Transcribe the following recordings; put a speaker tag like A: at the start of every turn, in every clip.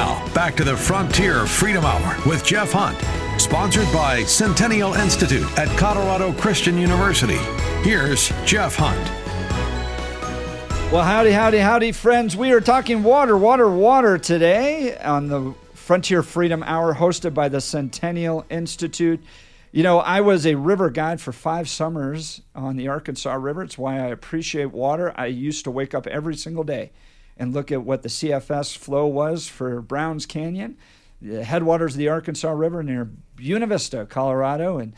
A: Now, back to the Frontier Freedom Hour with Jeff Hunt, sponsored by Centennial Institute at Colorado Christian University. Here's Jeff Hunt.
B: Well, howdy, howdy, howdy, friends. We are talking water, water, water today on the Frontier Freedom Hour hosted by the Centennial Institute. You know, I was a river guide for five summers on the Arkansas River. It's why I appreciate water. I used to wake up every single day and look at what the CFS flow was for Browns Canyon, the headwaters of the Arkansas River near Buena Vista, Colorado, and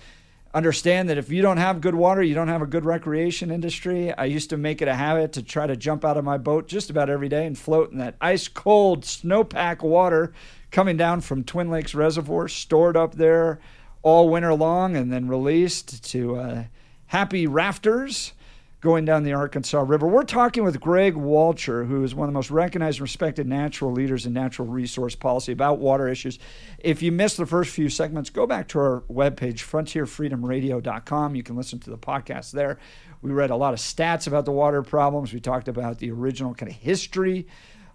B: understand that if you don't have good water, you don't have a good recreation industry. I used to make it a habit to try to jump out of my boat just about every day and float in that ice cold snowpack water coming down from Twin Lakes Reservoir, stored up there all winter long, and then released to uh, happy rafters going down the Arkansas River. We're talking with Greg Walcher, who is one of the most recognized and respected natural leaders in natural resource policy about water issues. If you missed the first few segments, go back to our webpage, frontierfreedomradio.com. You can listen to the podcast there. We read a lot of stats about the water problems. We talked about the original kind of history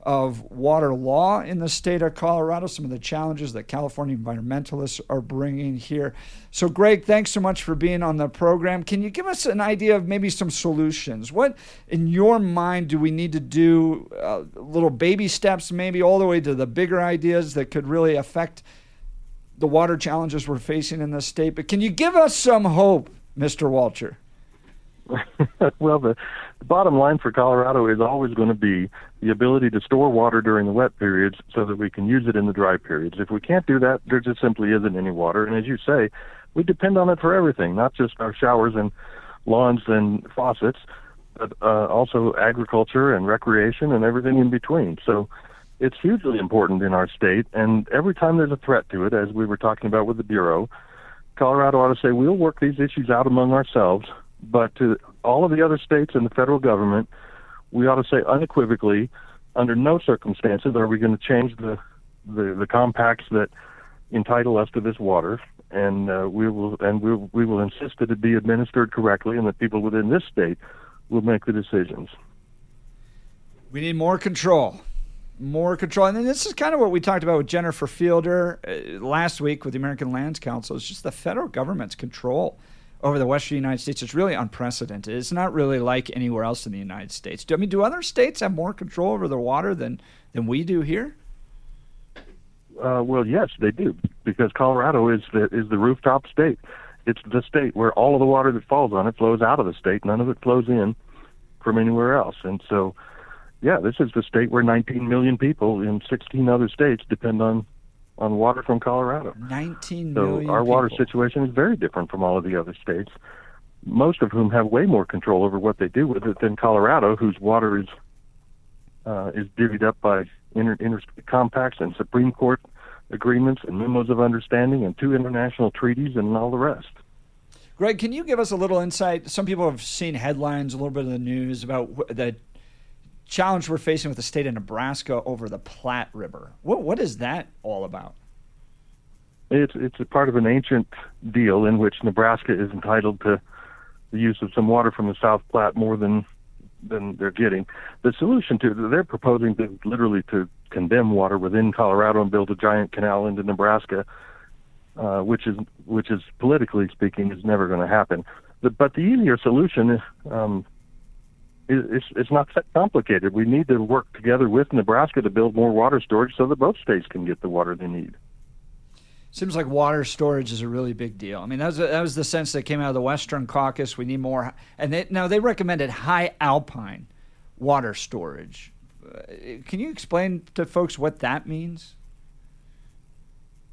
B: of water law in the state of Colorado, some of the challenges that California environmentalists are bringing here. So, Greg, thanks so much for being on the program. Can you give us an idea of maybe some solutions? What, in your mind, do we need to do? Uh, little baby steps, maybe all the way to the bigger ideas that could really affect the water challenges we're facing in the state. But can you give us some hope, Mr. Walcher?
C: well, the, the bottom line for Colorado is always going to be the ability to store water during the wet periods so that we can use it in the dry periods. If we can't do that, there just simply isn't any water. And as you say, we depend on it for everything, not just our showers and lawns and faucets, but uh, also agriculture and recreation and everything in between. So it's hugely important in our state. And every time there's a threat to it, as we were talking about with the Bureau, Colorado ought to say, we'll work these issues out among ourselves but to all of the other states and the federal government, we ought to say unequivocally, under no circumstances are we going to change the, the, the compacts that entitle us to this water, and uh, we will and we we will insist that it be administered correctly, and that people within this state will make the decisions.
B: We need more control more control. And this is kind of what we talked about with Jennifer Fielder uh, last week with the American Lands Council. It's just the federal government's control over the western United States is really unprecedented. It's not really like anywhere else in the United States. Do, I mean, do other states have more control over their water than than we do here?
C: Uh, well, yes, they do, because Colorado is the is the rooftop state. It's the state where all of the water that falls on it flows out of the state. None of it flows in from anywhere else. And so, yeah, this is the state where 19 million people in 16 other states depend on on water from Colorado.
B: 19
C: so our water
B: people.
C: situation is very different from all of the other states, most of whom have way more control over what they do with it than Colorado, whose water is uh, is divvied up by inter- interstate compacts and Supreme Court agreements and memos of understanding and two international treaties and all the rest.
B: Greg, can you give us a little insight? Some people have seen headlines, a little bit of the news about the challenge we're facing with the state of Nebraska over the Platte River. What what is that all about?
C: It's it's a part of an ancient deal in which Nebraska is entitled to the use of some water from the South Platte more than than they're getting. The solution to they're proposing to literally to condemn water within Colorado and build a giant canal into Nebraska, uh, which is which is politically speaking is never going to happen. The, but the easier solution is um, it's, it's not that complicated. We need to work together with Nebraska to build more water storage so that both states can get the water they need.
B: Seems like water storage is a really big deal. I mean, that was that was the sense that came out of the Western Caucus. We need more, and they, now they recommended high alpine water storage. Uh, can you explain to folks what that means?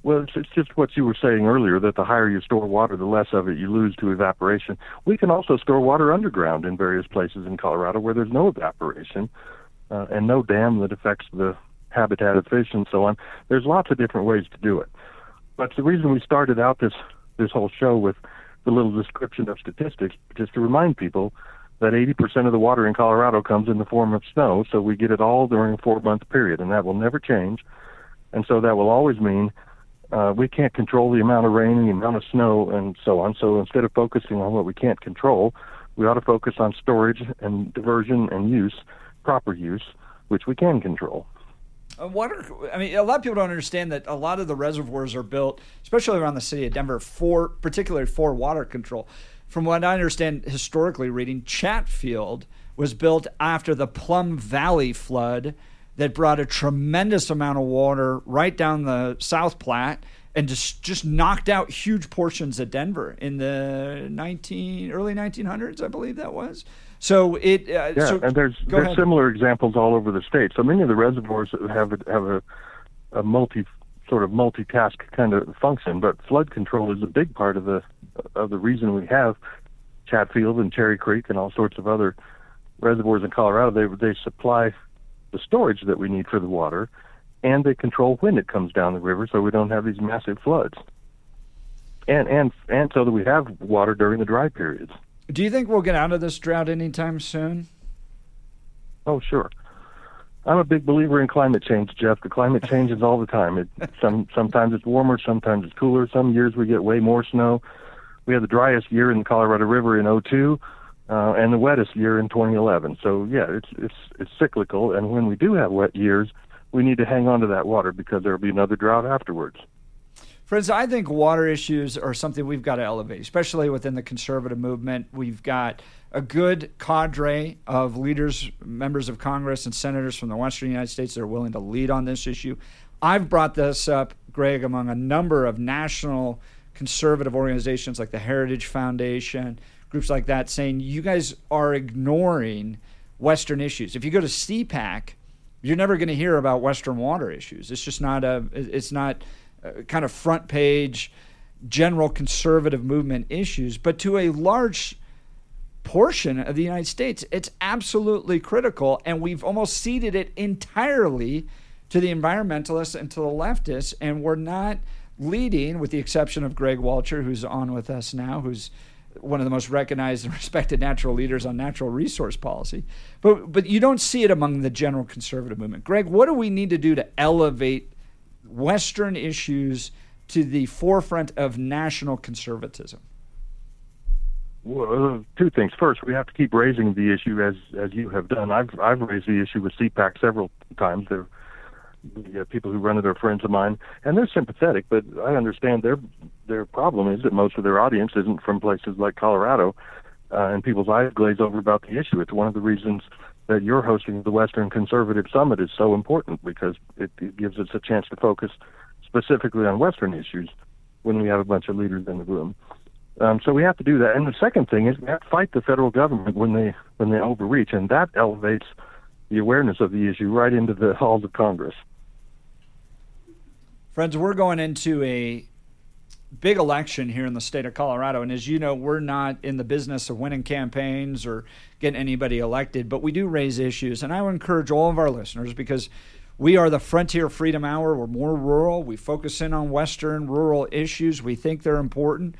C: Well, it's, just what you were saying earlier that the higher you store water, the less of it you lose to evaporation. We can also store water underground in various places in Colorado where there's no evaporation uh, and no dam that affects the habitat of fish and so on. There's lots of different ways to do it. But the reason we started out this this whole show with the little description of statistics, just to remind people that 80% of the water in Colorado comes in the form of snow, so we get it all during a four month period, and that will never change. And so that will always mean uh, we can't control the amount of rain, the amount of snow, and so on. So instead of focusing on what we can't control, we ought to focus on storage and diversion and use, proper use, which we can control.
B: Uh, water. I mean, a lot of people don't understand that a lot of the reservoirs are built, especially around the city of Denver, for particularly for water control. From what I understand, historically reading, Chatfield was built after the Plum Valley flood that brought a tremendous amount of water right down the South Platte and just just knocked out huge portions of Denver in the 19 early 1900s, I believe that was. So it
C: uh, yeah,
B: so,
C: and there's there's ahead. similar examples all over the state. So many of the reservoirs have a, have a, a multi sort of multitask kind of function, but flood control is a big part of the of the reason we have Chatfield and Cherry Creek and all sorts of other reservoirs in Colorado. They they supply the storage that we need for the water, and they control when it comes down the river, so we don't have these massive floods. And and and so that we have water during the dry periods.
B: Do you think we'll get out of this drought anytime soon?
C: Oh, sure. I'm a big believer in climate change, Jeff. The climate changes all the time. It, some sometimes it's warmer, sometimes it's cooler. Some years we get way more snow. We had the driest year in the Colorado River in 02, uh, and the wettest year in 2011. So yeah, it's it's it's cyclical. And when we do have wet years, we need to hang on to that water because there will be another drought afterwards.
B: Friends, I think water issues are something we've got to elevate, especially within the conservative movement. We've got a good cadre of leaders, members of Congress, and senators from the Western United States that are willing to lead on this issue. I've brought this up, Greg, among a number of national conservative organizations like the Heritage Foundation, groups like that, saying you guys are ignoring Western issues. If you go to CPAC, you're never going to hear about Western water issues. It's just not a. It's not uh, kind of front page general conservative movement issues, but to a large portion of the United States, it's absolutely critical. And we've almost ceded it entirely to the environmentalists and to the leftists. And we're not leading, with the exception of Greg Walcher, who's on with us now, who's one of the most recognized and respected natural leaders on natural resource policy. But but you don't see it among the general conservative movement. Greg, what do we need to do to elevate Western issues to the forefront of national conservatism?
C: Well, uh, two things. First, we have to keep raising the issue as as you have done. I've I've raised the issue with CPAC several times. There, the people who run it are friends of mine, and they're sympathetic. But I understand their their problem is that most of their audience isn't from places like Colorado, uh, and people's eyes glaze over about the issue. It's one of the reasons that you're hosting the Western Conservative Summit is so important because it, it gives us a chance to focus specifically on Western issues when we have a bunch of leaders in the room. Um, so we have to do that. And the second thing is we have to fight the federal government when they when they overreach, and that elevates the awareness of the issue right into the halls of Congress.
B: Friends, we're going into a big election here in the state of Colorado. And as you know, we're not in the business of winning campaigns or getting anybody elected, but we do raise issues. And I would encourage all of our listeners because we are the Frontier Freedom Hour. We're more rural. We focus in on Western rural issues. We think they're important.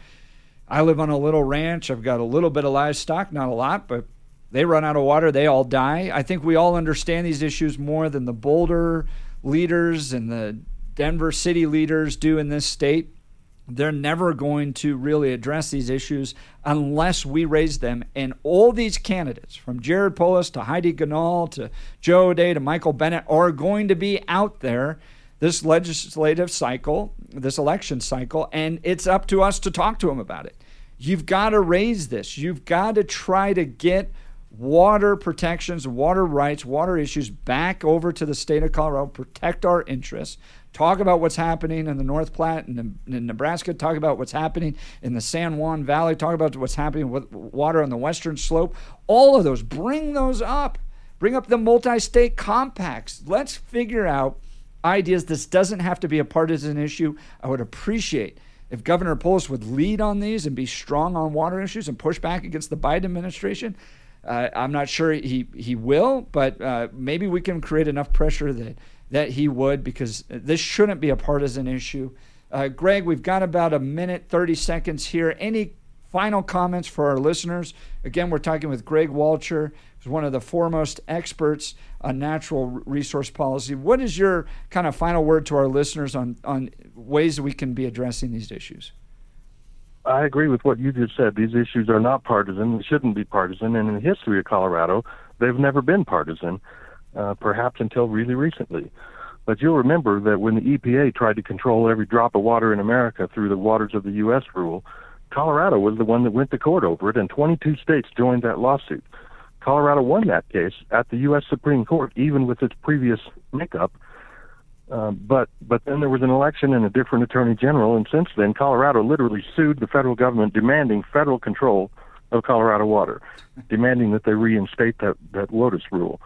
B: I live on a little ranch. I've got a little bit of livestock, not a lot, but they run out of water. They all die. I think we all understand these issues more than the Boulder leaders and the Denver city leaders do in this state they're never going to really address these issues unless we raise them. And all these candidates, from Jared Polis to Heidi Ganahl to Joe O'Dea to Michael Bennet, are going to be out there this legislative cycle, this election cycle, and it's up to us to talk to them about it. You've got to raise this. You've got to try to get water protections, water rights, water issues back over to the state of Colorado, protect our interests talk about what's happening in the North Platte and in Nebraska, talk about what's happening in the San Juan Valley, talk about what's happening with water on the western slope. All of those, bring those up. Bring up the multi state compacts. Let's figure out ideas. This doesn't have to be a partisan issue. I would appreciate if Governor Polis would lead on these and be strong on water issues and push back against the Biden administration. Uh, I'm not sure he, he will, but uh, maybe we can create enough pressure that that he would because this shouldn't be a partisan issue. Uh, Greg, we've got about a minute, 30 seconds here. Any final comments for our listeners? Again, we're talking with Greg Walcher, who's one of the foremost experts on natural resource policy. What is your kind of final word to our listeners on, on ways we can be addressing these issues?
C: I agree with what you just said. These issues are not partisan. They shouldn't be partisan. And in the history of Colorado, they've never been partisan uh, perhaps until really recently. But you'll remember that when the EPA tried to control every drop of water in America through the Waters of the U.S. rule, Colorado was the one that went to court over it, and 22 states joined that lawsuit. Colorado won that case at the U.S. Supreme Court, even with its previous makeup. Uh, but but then there was an election and a different attorney general, and since then, Colorado literally sued the federal government, demanding federal control of Colorado water, demanding that they reinstate that that WOTUS rule.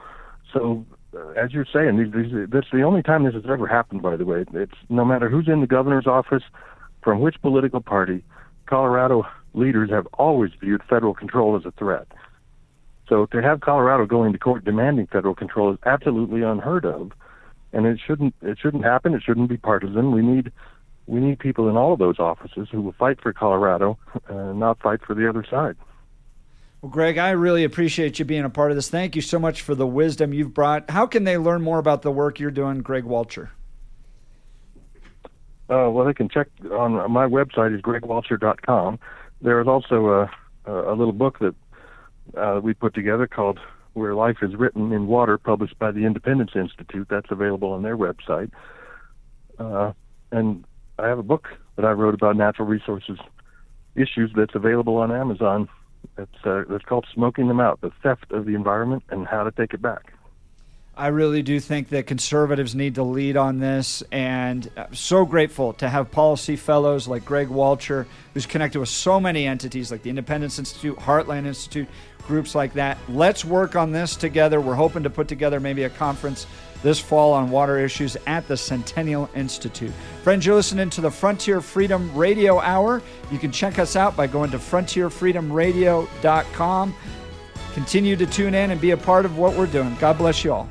C: So uh, as you're saying, these, these, that's the only time this has ever happened. By the way, it's no matter who's in the governor's office, from which political party, Colorado leaders have always viewed federal control as a threat. So to have Colorado going to court demanding federal control is absolutely unheard of, and it shouldn't it shouldn't happen. It shouldn't be partisan. We need we need people in all of those offices who will fight for Colorado, uh, not fight for the other side.
B: Well, Greg, I really appreciate you being a part of this. Thank you so much for the wisdom you've brought. How can they learn more about the work you're doing, Greg Walcher?
C: Uh, well, they can check on my website is gregwalcher.com. There is also a, a little book that uh, we put together called "Where Life Is Written in Water," published by the Independence Institute. That's available on their website. Uh, and I have a book that I wrote about natural resources issues that's available on Amazon it's uh, it's called smoking them out: the theft of the environment and how to take it back.
B: I really do think that conservatives need to lead on this, and I'm so grateful to have policy fellows like Greg Walcher, who's connected with so many entities like the Independence Institute, Heartland Institute, groups like that. Let's work on this together. We're hoping to put together maybe a conference this fall on water issues at the Centennial Institute. Friends, you're listening to the Frontier Freedom Radio Hour. You can check us out by going to frontierfreedomradio.com. Continue to tune in and be a part of what we're doing. God bless you all.